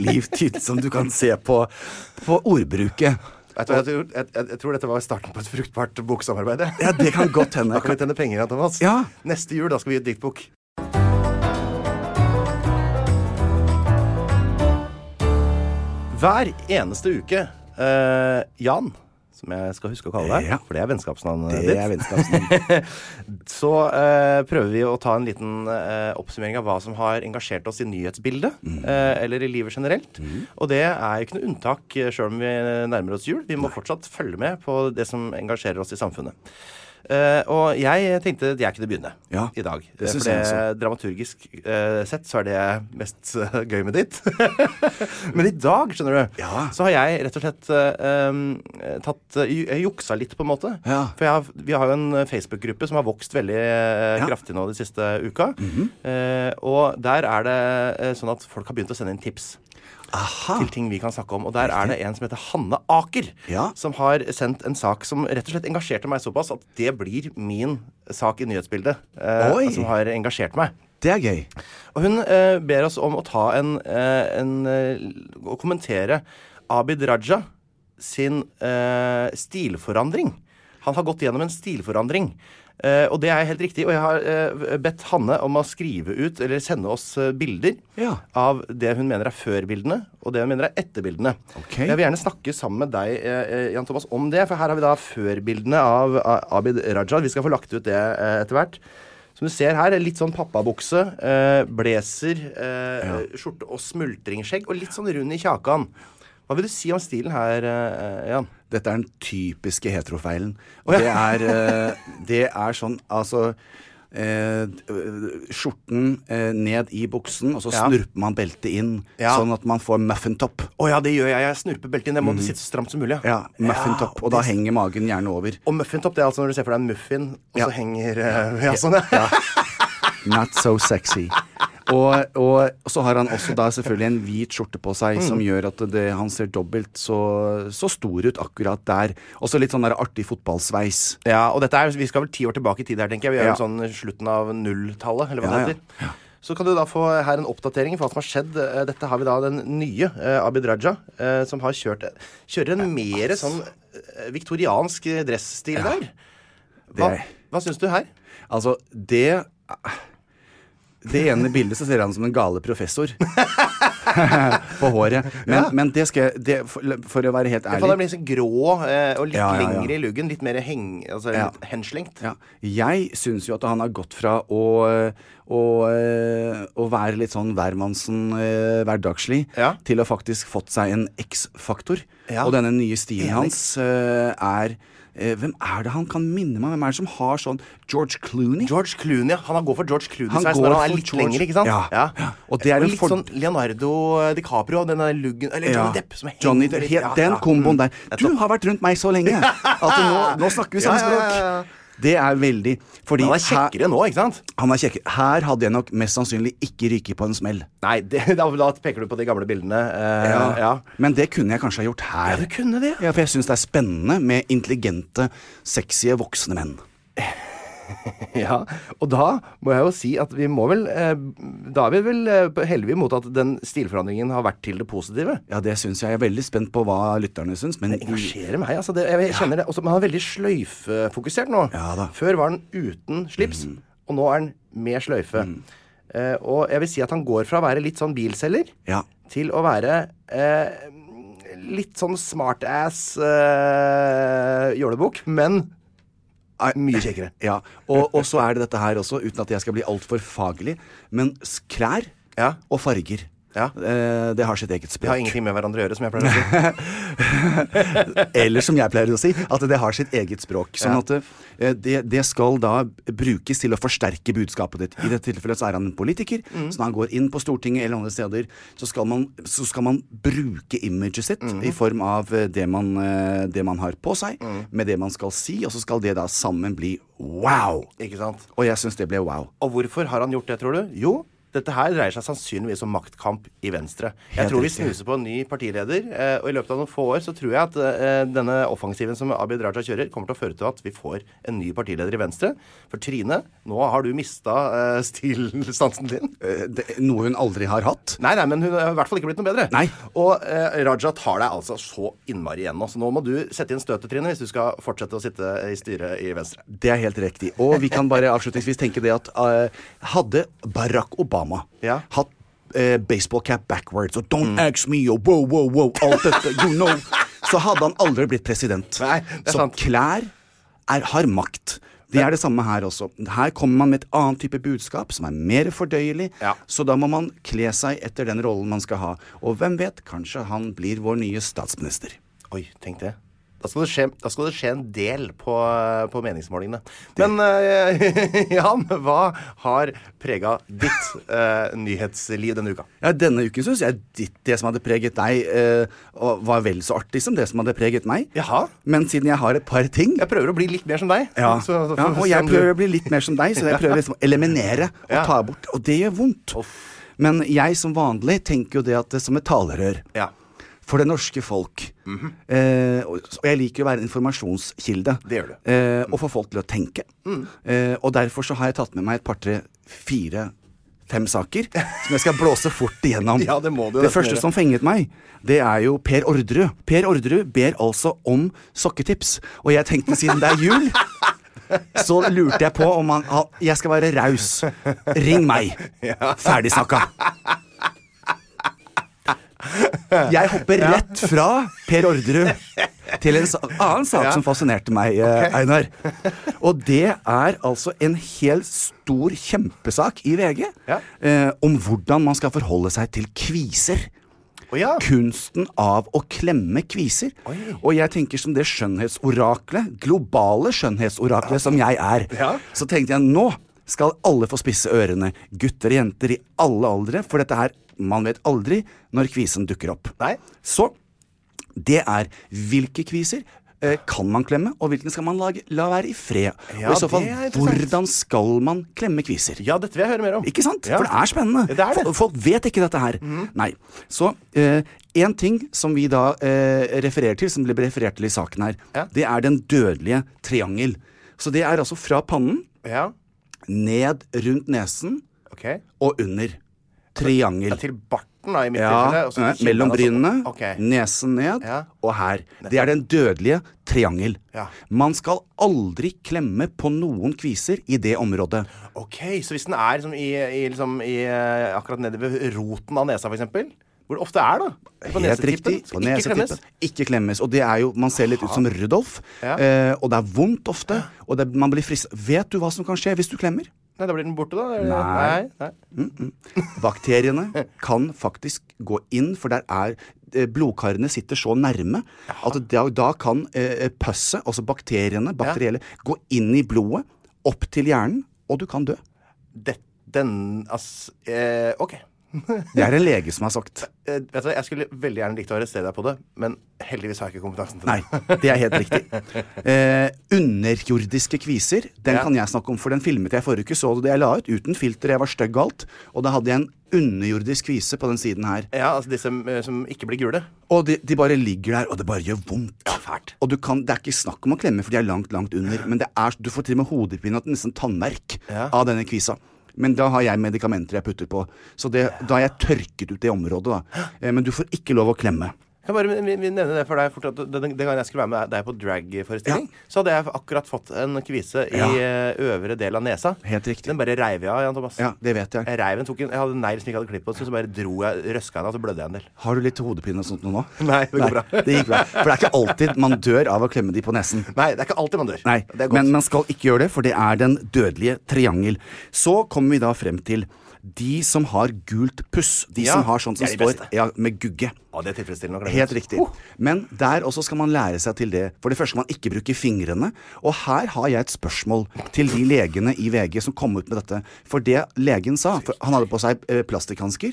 liv tydelig som du kan se på, på ordbruket. Jeg, tror, jeg, jeg, jeg tror dette var starten på et fruktbart boksamarbeid. Ja, det kan godt hende. Da kan vi tjene penger, igjen, Thomas. Ja. Neste jul da skal vi gi et diktbok. Hver eneste uke, eh, Jan, som jeg skal huske å kalle deg, Ja. for det er vennskapsnavnet Det ditt, er vennskapsnavnet. så eh, prøver vi å ta en liten eh, oppsummering av hva som har engasjert oss i nyhetsbildet, eh, eller i livet generelt. Og det er jo ikke noe unntak eh, sjøl om vi nærmer oss jul. Vi må fortsatt følge med på det som engasjerer oss i samfunnet. Eh, og jeg tenkte at jeg kunne begynne Ja, i dag. det For det, dramaturgisk uh, sett så er det mest uh, gøy med ditt. Men i dag, skjønner du, Ja. så har jeg rett og slett tatt uh, juksa litt, på en måte. Ja. For har, vi har jo en Facebook-gruppe som har vokst veldig kraftig nå de siste uka. Mhm. Eh, og der er det sånn at folk har begynt å sende inn tips. Aha. Til ting vi kan snakke om. Og der er det en som heter Hanne Aker. Ja. Som har sendt en sak som rett og slett engasjerte meg såpass at det blir min sak i nyhetsbildet. eh, som har engasjert meg. Det er gøy. Og hun eh, ber oss om å ta en, en, en eh, Å kommentere Abid Raja sin eh, stilforandring. Han har gått gjennom en stilforandring. Eh, og det er helt riktig. Og jeg har eh, bedt Hanne om å skrive ut, eller sende oss eh, bilder Ja. av det hun mener er før-bildene, og det hun mener er etter-bildene. Okay. Jeg vil gjerne snakke sammen med deg, Jan Thomas, om det. For her har vi da før-bildene av Abid Raja. Vi skal få lagt ut det etter hvert. Som du ser her, litt sånn pappabukse, blazer, eh, skjorte og smultringskjegg. Og litt sånn rund i kjakan. Hva vil du si om stilen her, eh, Jan? Dette er den typiske heterofeilen. Oh, ja. Det er eh, Det er sånn altså eh, skjorten eh, ned i buksen, og så Ja. snurper man beltet inn, Ja. sånn at man får muffintop. Å ja, det gjør jeg. Jeg snurper beltet inn. Det må sitte så stramt som mulig. Mm. Ja, muffintop. og da henger magen gjerne over. Og muffintop, det er altså når du ser for deg en muffin, og Ja. så henger eh, Ja, sånn, ja. Not so sexy. Og, og så har han også da selvfølgelig en hvit skjorte på seg som Mm. gjør at det, han ser dobbelt så, så stor ut akkurat der. Også litt sånn der artig fotballsveis. Ja, og dette er, Vi skal vel ti år tilbake i tid her, tenker jeg. Vi er Ja. jo sånn slutten av nulltallet, eller hva Ja, det ja. heter. Så kan du da få her en oppdatering for hva som har skjedd. Eh, Dette har vi da den nye eh, Abid Raja, eh, som har kjørt kjører en mer sånn eh, viktoriansk dressstil der. Hva, hva syns du her? Altså, det det ene bildet så ser han ut som en gale professor. på håret. Men, Ja. men det skal jeg det, for, for å være helt ærlig ærlig blir så grå eh, og litt Ja, ja, lengre i luggen. Litt mer heng... Altså litt henslengt. Jeg syns jo at han har gått fra å, å, eh, å være litt sånn hvermannsen eh, hverdagslig til å faktisk fått seg en X-faktor. Og denne nye stilen hans eh, er eh, Hvem er det han kan minne meg? Hvem er det som har sånn George Clooney? George Clooney, ja. Han går for George Clooney, han, går han er litt George- lenger, ikke sant? Ja. Og det er en litt for- sånn Leonardo DiCaprio, den der luggen Eller Johnny Depp, som Johnny Depp, ja, Den ja. komboen der. Mm, Du har vært rundt meg så lenge at nå, nå snakker vi samme Ja, ja, ja, ja. språk. Det er veldig Fordi Han er her, kjekkere nå, ikke sant? han er kjekkere. Her hadde jeg nok mest sannsynlig ikke ryket på en smell. Nei, det, da, da peker du på de gamle bildene. Eh, ja. Men det kunne jeg kanskje ha gjort her. Ja, du kunne det. Ja, For jeg syns det er spennende med intelligente, sexy voksne menn. Ja, og da må jeg jo si at vi må vel eh, Da er vi vel eh, heldige mot at den stilforandringen har vært til det positive. Ja, det syns jeg. Jeg er veldig spent på hva lytterne syns. Men Det engasjerer meg. altså det, Jeg kjenner det. Også, men han er veldig sløyfefokusert nå. Ja da. Før var han uten slips, og nå er han med sløyfe. Eh, og jeg vil si at han går fra å være litt sånn bilselger ja. til å være eh, litt sånn smartass eh, jålebukk, men mye kjekkere. ja. Og, og så er det dette her også, uten at jeg skal bli altfor faglig, men klær Ja. og farger. Ja. Eh, det har sitt eget språk. Det har ingenting med hverandre å gjøre, som jeg pleier å si. Eller som jeg pleier å si, at det har sitt eget språk. Sånn Ja. at eh, det, det skal da brukes til å forsterke budskapet ditt. I dette tilfellet så er han en politiker, Mm. så når han går inn på Stortinget eller andre steder, så skal man, så skal man bruke imaget sitt Mm. i form av eh, det man, det man har på seg, Mm. med det man skal si, og så skal det da sammen bli wow. Ikke sant? Og jeg syns det ble wow. Og hvorfor har han gjort det, tror du? Jo, dette her dreier seg sannsynligvis om maktkamp i Venstre. Jeg tror vi snuser på en ny partileder, eh, og i løpet av noen få år så tror jeg at eh, denne offensiven som Abid Raja kjører, kommer til å føre til at vi får en ny partileder i Venstre. For Trine, nå har du mista eh, stilstansen din. Det, noe hun aldri har hatt. Nei, nei, men hun har i hvert fall ikke blitt noe bedre. Nei. Og Raja tar deg altså så innmari igjen nå. Så nå må du sette inn støtet, Trine, hvis du skal fortsette å sitte i styret i Venstre. Det er helt riktig. Og vi kan bare avslutningsvis tenke det at hadde Barack Obama Ja. hatt eh, baseball cap backwards og don't ask me og wow, wow, wow, alt dette, you know, så hadde han aldri blitt president. Nei, det så sant. klær er, har makt. Det er det samme her også. Her kommer man med et annet type budskap som er mer fordøyelig. Ja. Så da må man kle seg etter den rollen man skal ha. Og hvem vet, kanskje han blir vår nye statsminister. Oi, tenk det. Da skal det skje, skal det skje en del på, på meningsmålingene. Men uh, Jan, hva har prega ditt uh, nyhetsliv denne uka? Ja, Denne uken syns jeg ditt, det som hadde preget deg, uh, var vel så artig som det som hadde preget meg. Jaha. Men siden jeg har et par ting Jeg prøver å bli litt mer som deg. ja, Så- så ja, Og jeg prøver du- å bli litt mer som deg, så jeg prøver liksom å eliminere og Ja. ta bort. Og det gjør vondt. Men jeg som vanlig tenker jo det at det som et talerør. Ja. For det norske folk. eh, og, og jeg liker å være en informasjonskilde. Det gjør du. Eh, og få folk til å tenke. Eh, og derfor så har jeg tatt med meg et par-tre, fire Fem saker som jeg skal blåse fort igjennom. Ja, det må du det første som fenget meg, det er jo Per Orderud. Per Orderud ber altså om sokketips. Og jeg tenkte siden det er jul så lurte jeg på om han Jeg skal være raus. Ring meg. Ferdig snakka. Jeg hopper rett fra Per Orderud til en annen sak som fascinerte meg, eh, Einar. Og det er altså en helt stor kjempesak i VG Ja. eh, om hvordan man skal forholde seg til kviser. Oh, ja. Kunsten av å klemme kviser. Og jeg tenker som det skjønnhetsoraklet, globale skjønnhetsoraklet som jeg er, Ja. så tenkte jeg nå skal alle få spisse ørene, gutter og jenter i alle aldre, for dette her, man vet aldri når kvisen dukker opp. Nei. Så det er hvilke kviser eh, kan man klemme, og hvilken skal man lage, la være i fred? Ja, og i så fall, hvordan skal man klemme kviser? ja, dette vil jeg høre mer om. Ikke sant? Ja. For det er spennende. Det er det. Folk vet ikke dette her. Nei. Så én ting som vi da eh, refererer til, som blir referert til i saken her, Ja. det er den dødelige triangel. Så det er altså fra pannen, Ja, ned rundt nesen okay. og under. Triangel. Ja, til barten da, i mitt Ja, tilfelle. eh, mellom brynene, okay. nesen ned Ja. og her. Det er den dødelige triangel. Ja. Man skal aldri klemme på noen kviser i det området. Ok, så hvis den er liksom i, i, liksom, i eh, akkurat nede ved roten av nesa, eksempel, hvor det ofte er, da på Helt riktig. På ikke nesetippen. klemmes. Ikke klemmes. Og det er jo Man ser litt ut som Rudolf. Ja. Eh, og det er vondt ofte. Og det, man blir frista Vet du hva som kan skje hvis du klemmer? Nei, da blir den borte, da? Nei. nei, nei. Bakteriene kan faktisk gå inn, for der er eh, Blodkarene sitter så nærme at da, da kan eh, pusset, altså bakteriene, bakterielle, gå inn i blodet, opp til hjernen, og du kan dø. Det, den Altså Eh, ok. Det er en lege som har sagt. Eh, vet du, Jeg skulle veldig gjerne likt å arrestere deg på det, men heldigvis har jeg ikke kompetansen til det. Nei, det. er helt riktig. Eh, underjordiske kviser, den Ja. kan jeg snakke om, for den filmet jeg forrige uke. Så du det jeg la ut? Uten filter, jeg var stygg alt. Og da hadde jeg en underjordisk kvise på den siden her. Ja, altså disse som, som ikke blir gule. Og de, de bare ligger der, og det bare gjør vondt. Ja, fælt. Og du kan, det er ikke snakk om å klemme, for de er langt, langt under. Men det er, du får til og med hodepine og nesten tannverk Ja. av denne kvisa. Men da har jeg medikamenter jeg putter på. Så det, da har jeg tørket ut det området, da. Eh, Men du får ikke lov å klemme. Jeg bare nevne det for deg fort at Den, den gangen jeg skulle være med deg på dragforestilling, så hadde jeg akkurat fått en kvise i Ja. eh, øvre del av nesa. Helt riktig. Den bare reiv jeg av, Jan Thomas. Ja, det vet jeg. Jeg reiv tok en, jeg hadde negl som ikke hadde klipp på, så bare dro jeg, røska den av, så blødde jeg en del. Har du litt hodepine og sånt nå? Nei, det går bra. det gikk bra. For det er ikke alltid man dør av å klemme de på nesen. Nei, det er ikke alltid man dør. Nei, men man skal ikke gjøre det, for det er den dødelige triangel. Så kommer vi da frem til de som har gult puss. De Ja, som har sånn som står ja, med gugge. Å, det er tilfredsstillende å glemme. Helt riktig. Men der også skal man lære seg til det. For det første skal man ikke bruke fingrene. Og her har jeg et spørsmål til de legene i VG som kom ut med dette. For det legen sa for Han hadde på seg eh, plastikkhansker,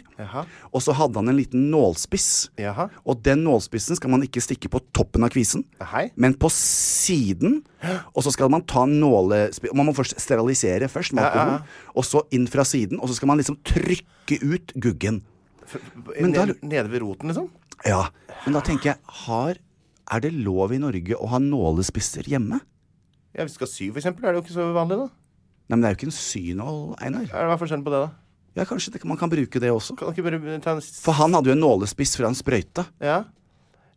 og så hadde han en liten nålspiss. Jaha. Og den nålspissen skal man ikke stikke på toppen av kvisen, Hei. men på siden. Og så skal man ta nålespiss Man må først sterilisere først med alkohol. Og så inn fra siden, og så skal man liksom trykke ut guggen. Men da- nede ved roten, liksom? Ja, men da tenker jeg har, Er det lov i Norge å ha nålespisser hjemme? Ja, Hvis du skal sy, for eksempel, er det jo ikke så vanlig, da. Nei, men det er jo ikke en synål, Einar. Er det Hva er forskjellen på det, da? Ja, kanskje det, man kan bruke det også. Kan ikke bare ta en For han hadde jo en nålespiss fra en sprøyte. Ja.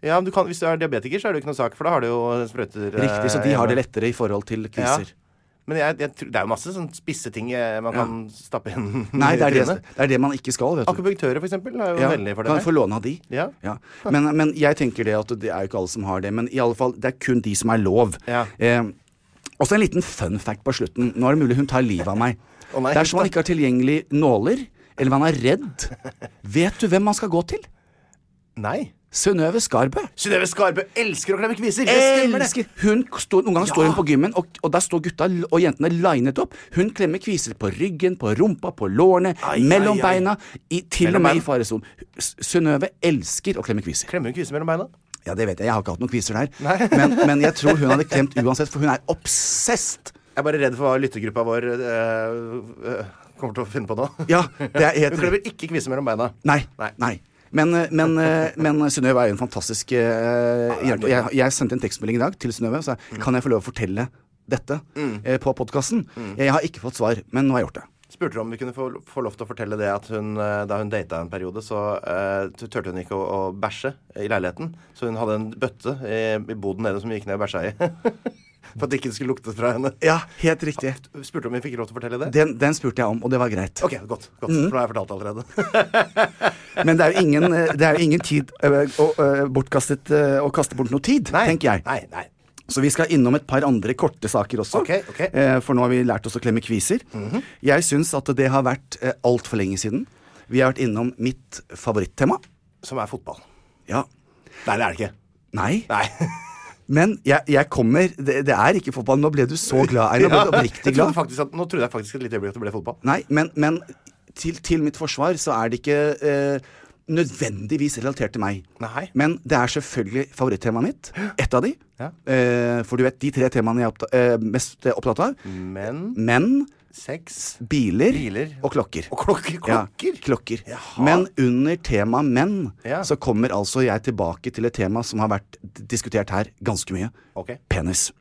Ja, men du kan, Hvis du er diabetiker, så er det jo ikke noe sak, for da har du jo sprøyter. eh, Riktig, så de har det lettere i forhold til kviser. Men jeg, jeg, det er jo masse sånn spisse ting eh, man kan stappe inn Nei, det er det, det er det man ikke skal, vet du. Akupunktører, eksempel, er jo Ja, veldig for det. kan du få låne av de. Ja. Ja. Men, men jeg tenker det at det er jo ikke alle som har det. Men i alle fall, det er kun de som er lov. Ja. Eh, også en liten fun fact på slutten. Nå er det mulig hun tar livet av meg. oh, Dersom man ikke har tilgjengelig nåler, eller man er redd, vet du hvem man skal gå til? Nei. Synnøve Skarbø. Synnøve Skarbø elsker å klemme kviser! Det stemmer, det! Elsker hun står, Noen ganger står hun på gymmen, og, og der står gutta og jentene linet opp. Hun klemmer kviser på ryggen, på rumpa, på lårene, Ai, mellom ai, ai. beina. I, til Mellom og med i faresonen. Synnøve elsker å klemme kviser. Klemmer hun kviser mellom beina? Ja, det vet jeg. Jeg har ikke hatt noen kviser der. Men, men jeg tror hun hadde klemt uansett, for hun er obsessed. Jeg er bare redd for hva lyttergruppa vår øh, øh, kommer til å finne på nå. Ja, det er helt Hun klemmer ikke kviser mellom beina. Nei. Nei. nei. Men, eh, men, eh, men Synnøve er jo en fantastisk uh, jente. Jeg, jeg sendte en tekstmelding i dag til Synnøve og sa kan jeg få lov å fortelle dette uh, på podkasten. Jeg har ikke fått svar, men nå har jeg gjort det. Spurte du om vi kunne få, få lov til å fortelle det at hun, eh, da hun data en periode, så uh, turte hun ikke å, å bæsje i leiligheten. Så hun hadde en bøtte i, i boden nede som hun gikk ned og bæsja i. For at det ikke skulle lukte fra henne. Ja, helt riktig. Spurte om vi fikk lov til å fortelle det? Den, den spurte jeg om, og det var greit. Ok, godt. godt For nå har jeg fortalt allerede. Men det er jo ingen, eh, det er jo ingen tid å, eh, bortkastet eh, å kaste bort noe tid, tenker jeg. Nei, nei. Så vi skal innom et par andre korte saker også. Ok, ok. Eh, for nå har vi lært oss å klemme kviser. Jeg syns at det har vært eh, altfor lenge siden. Vi har vært innom mitt favorittema. Som er fotball. Ja. Nei, det er det ikke. Nei. Nei. Men jeg, jeg kommer det, det er ikke fotball. Nå ble du så glad, Einar. Ble oppriktig Jeg trodde faktisk at, nå trodde jeg faktisk et lite øyeblikk at det ble fotball. Nei, men, men til, til mitt forsvar så er det ikke eh, nødvendigvis relatert til meg. Nei. Men det er selvfølgelig favorittemaet mitt. Ett av de. Ja. Eh, for du vet, de tre temaene jeg er opptatt, eh, mest opptatt av. Men Menn, sex biler, Biler. og klokker. Og klokker. Klokker? Ja, klokker. Men under tema menn Ja. så kommer altså jeg tilbake til et tema som har vært diskutert her ganske mye. Okay. Penis.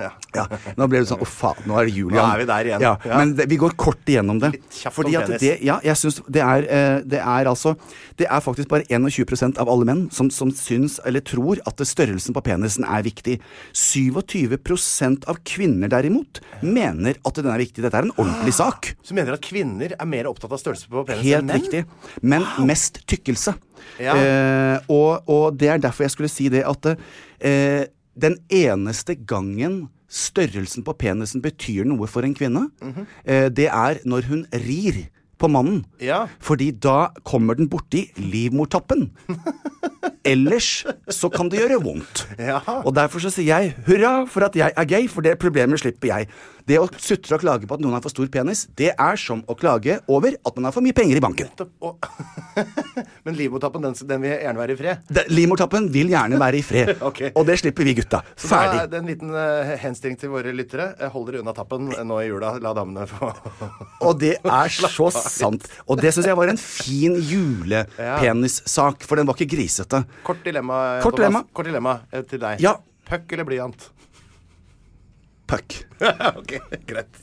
Ja. Ja, Nå ble det sånn Å, faen, nå er det jul Nå er vi der igjen. Ja, Ja. Men det, vi går kort igjennom det. Litt kjapt Fordi om at det, ja, jeg synes det er, eh, det er altså Det er faktisk bare 21% av alle menn som, som syns eller tror at størrelsen på penisen er viktig. 27% av kvinner derimot mener at den er viktig. Dette er en ordentlig sak. Så mener at kvinner er mer opptatt av størrelse på penis enn Helt menn? riktig. Men mest tykkelse. Eh, og, og det er derfor jeg skulle si det at eh, den eneste gangen størrelsen på penisen betyr noe for en kvinne, Mhm. eh, det er når hun rir på mannen. Ja. Fordi da kommer den borti livmortappen. Ellers så kan det gjøre vondt. Ja. Og derfor så sier jeg hurra for at jeg er gay, for det problemet slipper jeg. Det å sutre og klage på at noen har for stor penis, det er som å klage over at man har for mye penger i banken. Men livmortappen, den, den vil gjerne være i fred. Livmortappen vil gjerne være i fred, okay. og det slipper vi gutta. Så da det er en liten uh, henstilling til våre lyttere. Hold dere unna tappen nå i jula. La damene få Og det er så sant. Og det syns jeg var en fin julepenissak, for den var ikke grisete. Kort dilemma, Kort dilemma. Kort dilemma eh, til deg. Ja. Puck eller blyant? Puck. ok, greit.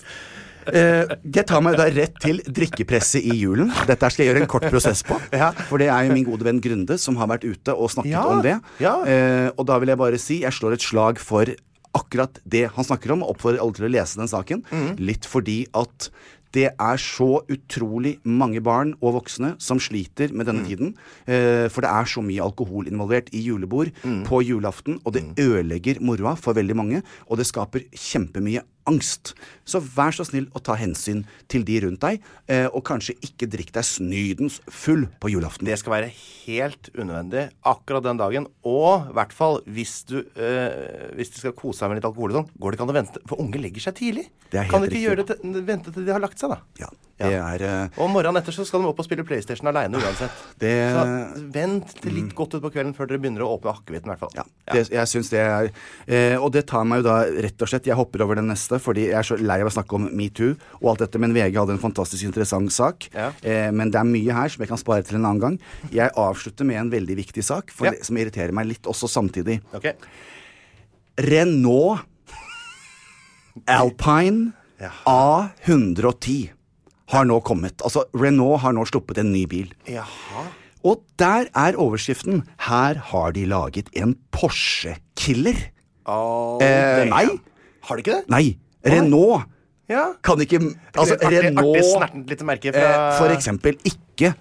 Eh, det tar meg da rett til drikkepresset i julen. Dette skal jeg gjøre en kort prosess på. Ja. For det er jo min gode venn Grunde som har vært ute og snakket Ja, om det. ja. Eh, og da vil jeg bare si jeg slår et slag for akkurat det han snakker om, og oppfordrer alle til å lese den saken. Mm. Litt fordi at det er så utrolig mange barn og voksne som sliter med Mm. denne tiden. Eh, for det er så mye alkohol involvert i julebord Mm. på julaften, og det ødelegger moroa for veldig mange. Og det skaper kjempemye angst. Så vær så snill å ta hensyn til de rundt deg, eh, og kanskje ikke drikk deg snydens full på julaften. Det skal være helt unødvendig akkurat den dagen. Og i hvert fall hvis du eh, Hvis du skal kose seg med litt alkohol og sånn, går det ikke an å vente. For unge legger seg tidlig. Kan du ikke riktig. gjøre det til, vente til de har lagt seg, da? Ja, det er eh, Og morgenen etter så skal de opp og spille PlayStation aleine uansett. Det- Så vent til litt godt utpå kvelden før dere begynner å åpne akevitten, i hvert fall. Ja, det, jeg syns det er eh, Og det tar meg jo da rett og slett Jeg hopper over den neste, fordi jeg er så lei av å snakke om metoo og alt dette, men VG hadde en fantastisk interessant sak. Ja. Eh, men det er mye her som jeg kan spare til en annen gang. Jeg avslutter med en veldig viktig sak, for Ja. som irriterer meg litt også samtidig. Ok. Renault Alpine ja. A110 har nå kommet. Altså, Renault har nå sluppet en ny bil. Jaha. Og der er overskriften 'Her har de laget en Porsche-killer'. Oh, Eh, nei. Har de ikke det? Nei, Renault Ja. kan ikke Altså, artig, Renault artig merke fra eh, For eksempel ikke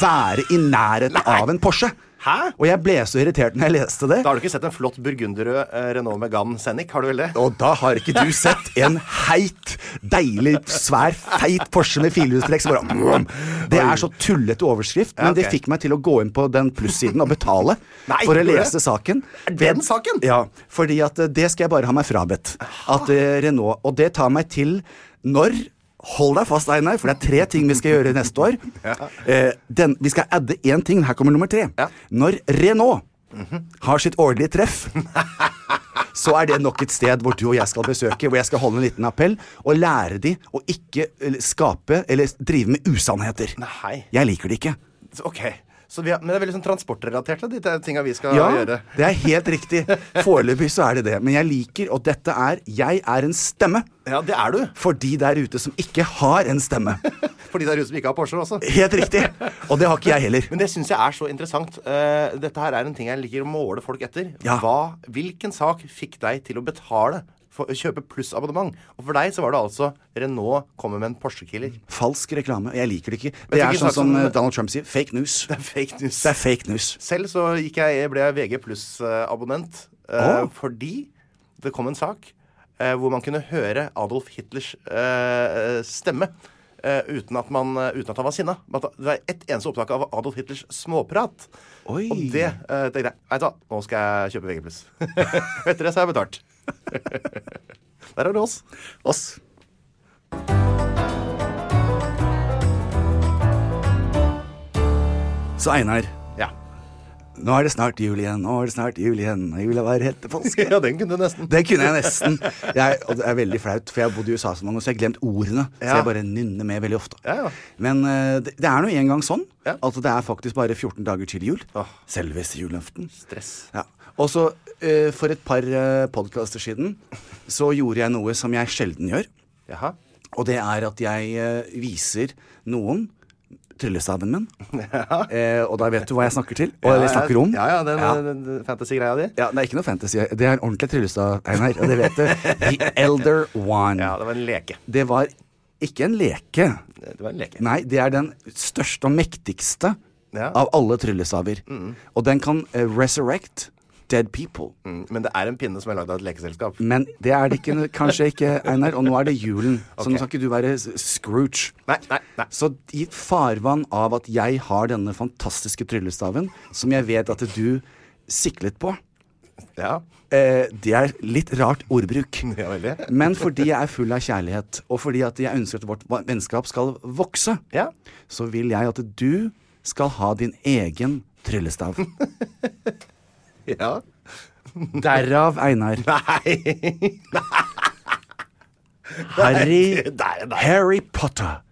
være i nærheten av en Porsche. Hæ? Og jeg ble så irritert når jeg leste det. Da har du ikke sett en flott burgunderrød eh, Renault Megane Scenic, har du vel det? Og da har ikke du sett en heit, deilig, svær, feit Porsche med firehjulstrekk som bare mm. Det er så tullete overskrift, men det fikk meg til å gå inn på den plussiden og betale Nei, for å lese saken. Den saken? Ja, fordi at eh, det skal jeg bare ha meg frabedt. At eh, Renault Og det tar meg til når Hold deg fast, Einar, for det er tre ting vi skal gjøre neste år. Eh, den, vi skal adde én ting. Her kommer nummer tre. Når Renault har sitt årlige treff, så er det nok et sted hvor du og jeg skal besøke, hvor jeg skal holde en liten appell og lære de å ikke skape eller drive med usannheter. Nei. Jeg liker det ikke. Ok. Så vi har, men det er veldig sånn transportrelatert, de tinga vi skal Ja, gjøre. det er helt riktig. Foreløpig så er det det. Men jeg liker, og dette er Jeg er en stemme Ja, det er du. for de der ute som ikke har en stemme. For de der ute som ikke har Porsche også. Helt riktig. Og det har ikke jeg heller. Men det syns jeg er så interessant. Uh, dette her er en ting jeg liker å måle folk etter. Ja. Hva, hvilken sak fikk deg til å betale for kjøpe plussabonnement? Og for deg så var det altså Renault kommer med en Porsche-killer. Falsk reklame. Jeg liker det ikke. Det er sånn som om- eh, Donald Trump sier. Fake news. Det er fake news. Det er fake news. Selv så jeg, ble jeg VG pluss-abonnent oh. fordi det kom en sak eh, hvor man kunne høre Adolf Hitlers eh, stemme. Uh, uten, at man, uh, uten at han var sinna. Det var ett eneste opptak av Adolf Hitlers småprat. Oi. Og det uh, tenkte jeg Vet du hva, nå skal jeg kjøpe VG+. Etter det så har jeg betalt. Der er det oss. Oss. Så Einar, Ja. nå er det snart jul igjen. Nå er det snart jul igjen. Jula var helt til påske. ja, den kunne du nesten. Det kunne jeg nesten. Jeg, og det er veldig flaut, for jeg har bodd i USA så mange år, så jeg har glemt ordene. Så jeg bare nynner med veldig ofte. Ja, ja. Men uh, det, det er nå engang sånn Ja. at det er faktisk bare 14 dager til jul. Selveste julaften. Stress. Ja. Og så eh, for et par uh, podkaster siden så gjorde jeg noe som jeg sjelden gjør. Jaha. Og det er at jeg eh, viser noen tryllestaven min. Eh, og da vet du hva jeg snakker til, og eller snakker om. Ja, ja, den, Ja. den, den fantasy-greia di. Ja, Det er ikke noe fantasy. Det er en ordentlig tryllestav, Einar, og det vet du. The Elder One. Ja, det var en leke. Det var ikke en leke. Det var en leke. Nei, det er den største og mektigste Ja. av alle tryllestaver. Og den kan eh, resurrect dead people. Mm, Men det er en pinne som er lagd av et lekeselskap. Men det er det ikke, kanskje ikke, Einar. Og nå er det julen, så Ok. nå skal ikke du være Scrooge. Nei, nei, nei. Så i farvann av at jeg har denne fantastiske tryllestaven, som jeg vet at du siklet på Ja, eh, Det er litt rart ordbruk. ja. Men fordi jeg er full av kjærlighet, og fordi at jeg ønsker at vårt vennskap skal vokse, Ja. så vil jeg at du skal ha din egen tryllestav. Ja. Derav, Einar. Nei. Harry, Nei, nei. Harry Potter.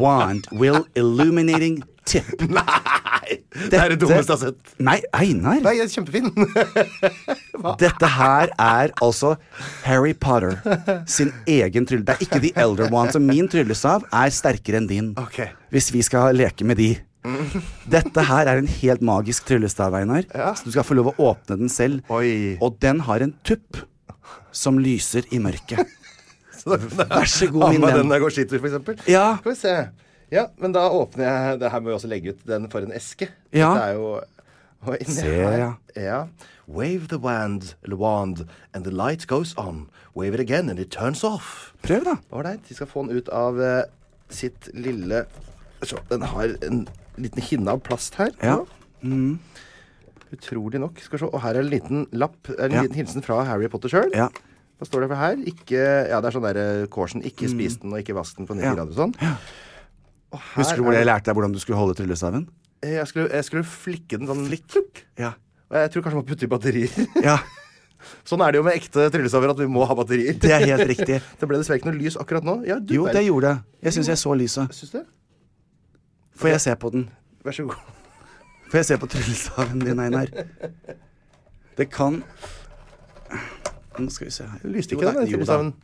Wand will illuminating tip. Nei! Det er det dummeste jeg har sett. Nei, Einar. Nei, det er kjempefin. Dette her er altså Harry Potter sin egen trylle. Det er ikke The Elder One, så min tryllestav er sterkere enn din. Okay. Hvis vi skal leke med de. Dette her er en helt magisk tryllestav, Einar. Så du skal få lov å åpne den selv. Oi. Og den har en tupp som lyser i mørket. Vær så god, min venn. den når går skitur, for eksempel. Ja. Skal vi se. Ja, men da åpner jeg Det her må vi også legge ut den for en eske. Ja. Det er jo og inni Se, her- ja. ja. Wave the wand, the wand, and the light goes on. Wave it again, and it turns off. Prøv, da. Ålreit. Vi skal få den ut av uh, sitt lille Så, Den har en liten hinne av plast her. Ja. Utrolig nok. Skal vi se. Og her er en liten lapp. En Ja. liten hilsen fra Harry Potter sjøl. Ja. Hva står det for her? Ikke Ja, det er sånn derre Caution. Ikke spis den, og ikke vask den på 90 Mm. Ja. grader og sånn. Og her Husker du hvor jeg det- lærte deg hvordan du skulle holde tryllestaven? Jeg skulle, jeg skulle flikke den sånn litt. Ja. Og jeg tror kanskje man putter i batterier. ja. sånn er det jo med ekte tryllestaver, at vi må ha batterier. Det er helt riktig. Det ble dessverre ikke noe lys akkurat nå. Ja, du Jo, det gjorde det. Jeg syns jeg så lyset. Syns du? Får jeg se på den? Vær så god. Får jeg se på tryllestaven din, Einar? Det kan Nå skal vi se her. Lyste ikke, den tryllestaven.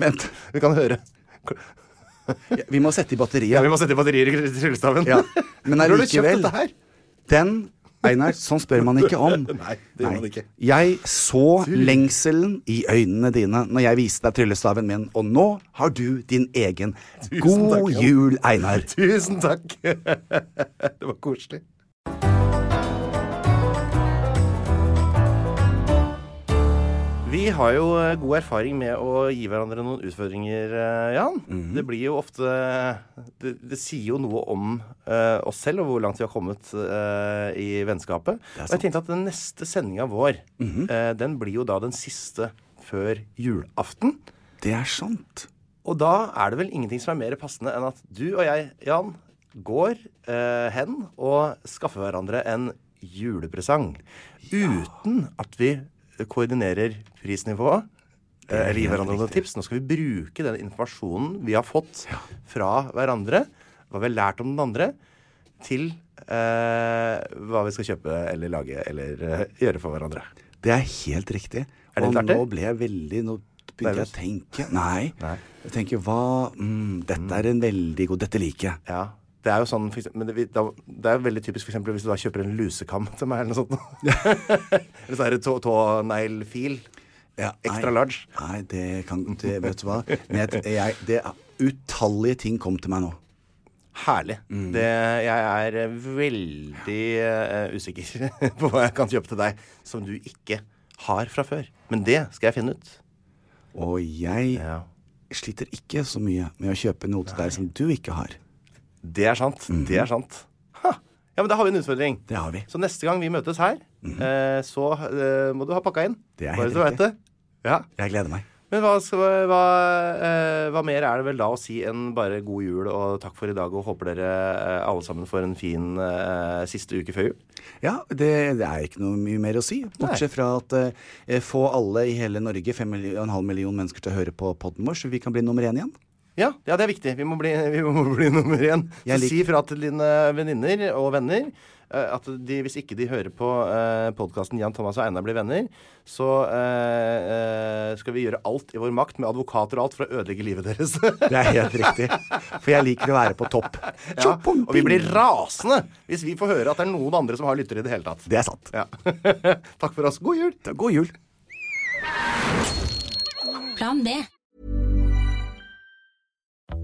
Vent. Vi kan høre. Ja, Vi må sette i Ja, vi må sette i batterier i tryllestaven. Ja. Men allikevel? Den, Einar, sånn spør man ikke om. Nei, det gjør man ikke. Jeg så lengselen i øynene dine når jeg viste deg tryllestaven min, og nå har du din egen. Tusen God takk, jul, Einar. Tusen takk. det var koselig. Vi har jo eh, god erfaring med å gi hverandre noen utfordringer, Jan. Jan. -hmm. Det blir jo ofte Det, det sier jo noe om uh, oss selv og hvor langt vi har kommet uh, i vennskapet. Og jeg tenkte at den neste sendinga vår, mm -hmm. uh, den blir jo da den siste før julaften. Det er sant. Og da er det vel ingenting som er mer passende enn at du og jeg, Jan, går eh, hen og skaffer hverandre en julepresang. Uten at vi koordinerer prisnivået. eh, Eller gir hverandre noen tips. Nå skal vi bruke den informasjonen vi har fått fra hverandre, hva vi har lært om den andre, til eh, hva vi skal kjøpe eller lage eller eh, gjøre for hverandre. Det er helt riktig. Er det og det? artig? nå ble jeg veldig Nå begynte jeg å tenke Nei. Nei. Jeg tenker hva mm, Dette er en veldig god Dette liker jeg. Ja. Det er jo sånn, eksempel, men det, vi- da, det er veldig typisk for eksempel hvis du da kjøper en lusekam til meg eller noe sånt. eller så er det tå- tåneglfil. Ja, Extra nei, large. Nei, det kan det, Vet du hva? Jeg, jeg, det utallige ting kom til meg nå. Herlig. Mm. Det, jeg er veldig uh, usikker på hva jeg kan kjøpe til deg som du ikke har fra før. Men det skal jeg finne ut. Og jeg Ja. sliter ikke så mye med å kjøpe noe til deg som du ikke har. Det er sant. Det er sant. Ha. Ja, men da har vi en utfordring. Mhm. Det har vi. Så neste gang vi møtes her, eh, så eh, må du ha pakka inn. Det er helt riktig. Ja. Jeg gleder meg. Men hva, hva, eh, hva mer er det vel da å si enn bare god jul og takk for i dag, og håper dere eh, alle sammen får en fin eh, siste uke før jul? Ja, det, det er ikke noe mye mer å si. Bortsett fra at eh, få alle i hele Norge, 5,5 million mennesker, til å høre på podden vår, så vi kan bli nummer én igjen. Ja, ja, det er viktig. Vi må bli, vi må bli nummer én. Så Jeg lik- si fra til dine venninner og venner eh, at de, hvis ikke de hører på eh, podkasten Jan Thomas og Einar blir venner, så eh, eh, skal vi gjøre alt i vår makt med advokater og alt for å ødelegge livet deres. Det er helt riktig. For jeg liker å være på topp. ja, og vi blir rasende hvis vi får høre at det er noen andre som har lyttere i det hele tatt. Det er sant. Ja. Takk for oss. God jul! God jul. Plan B.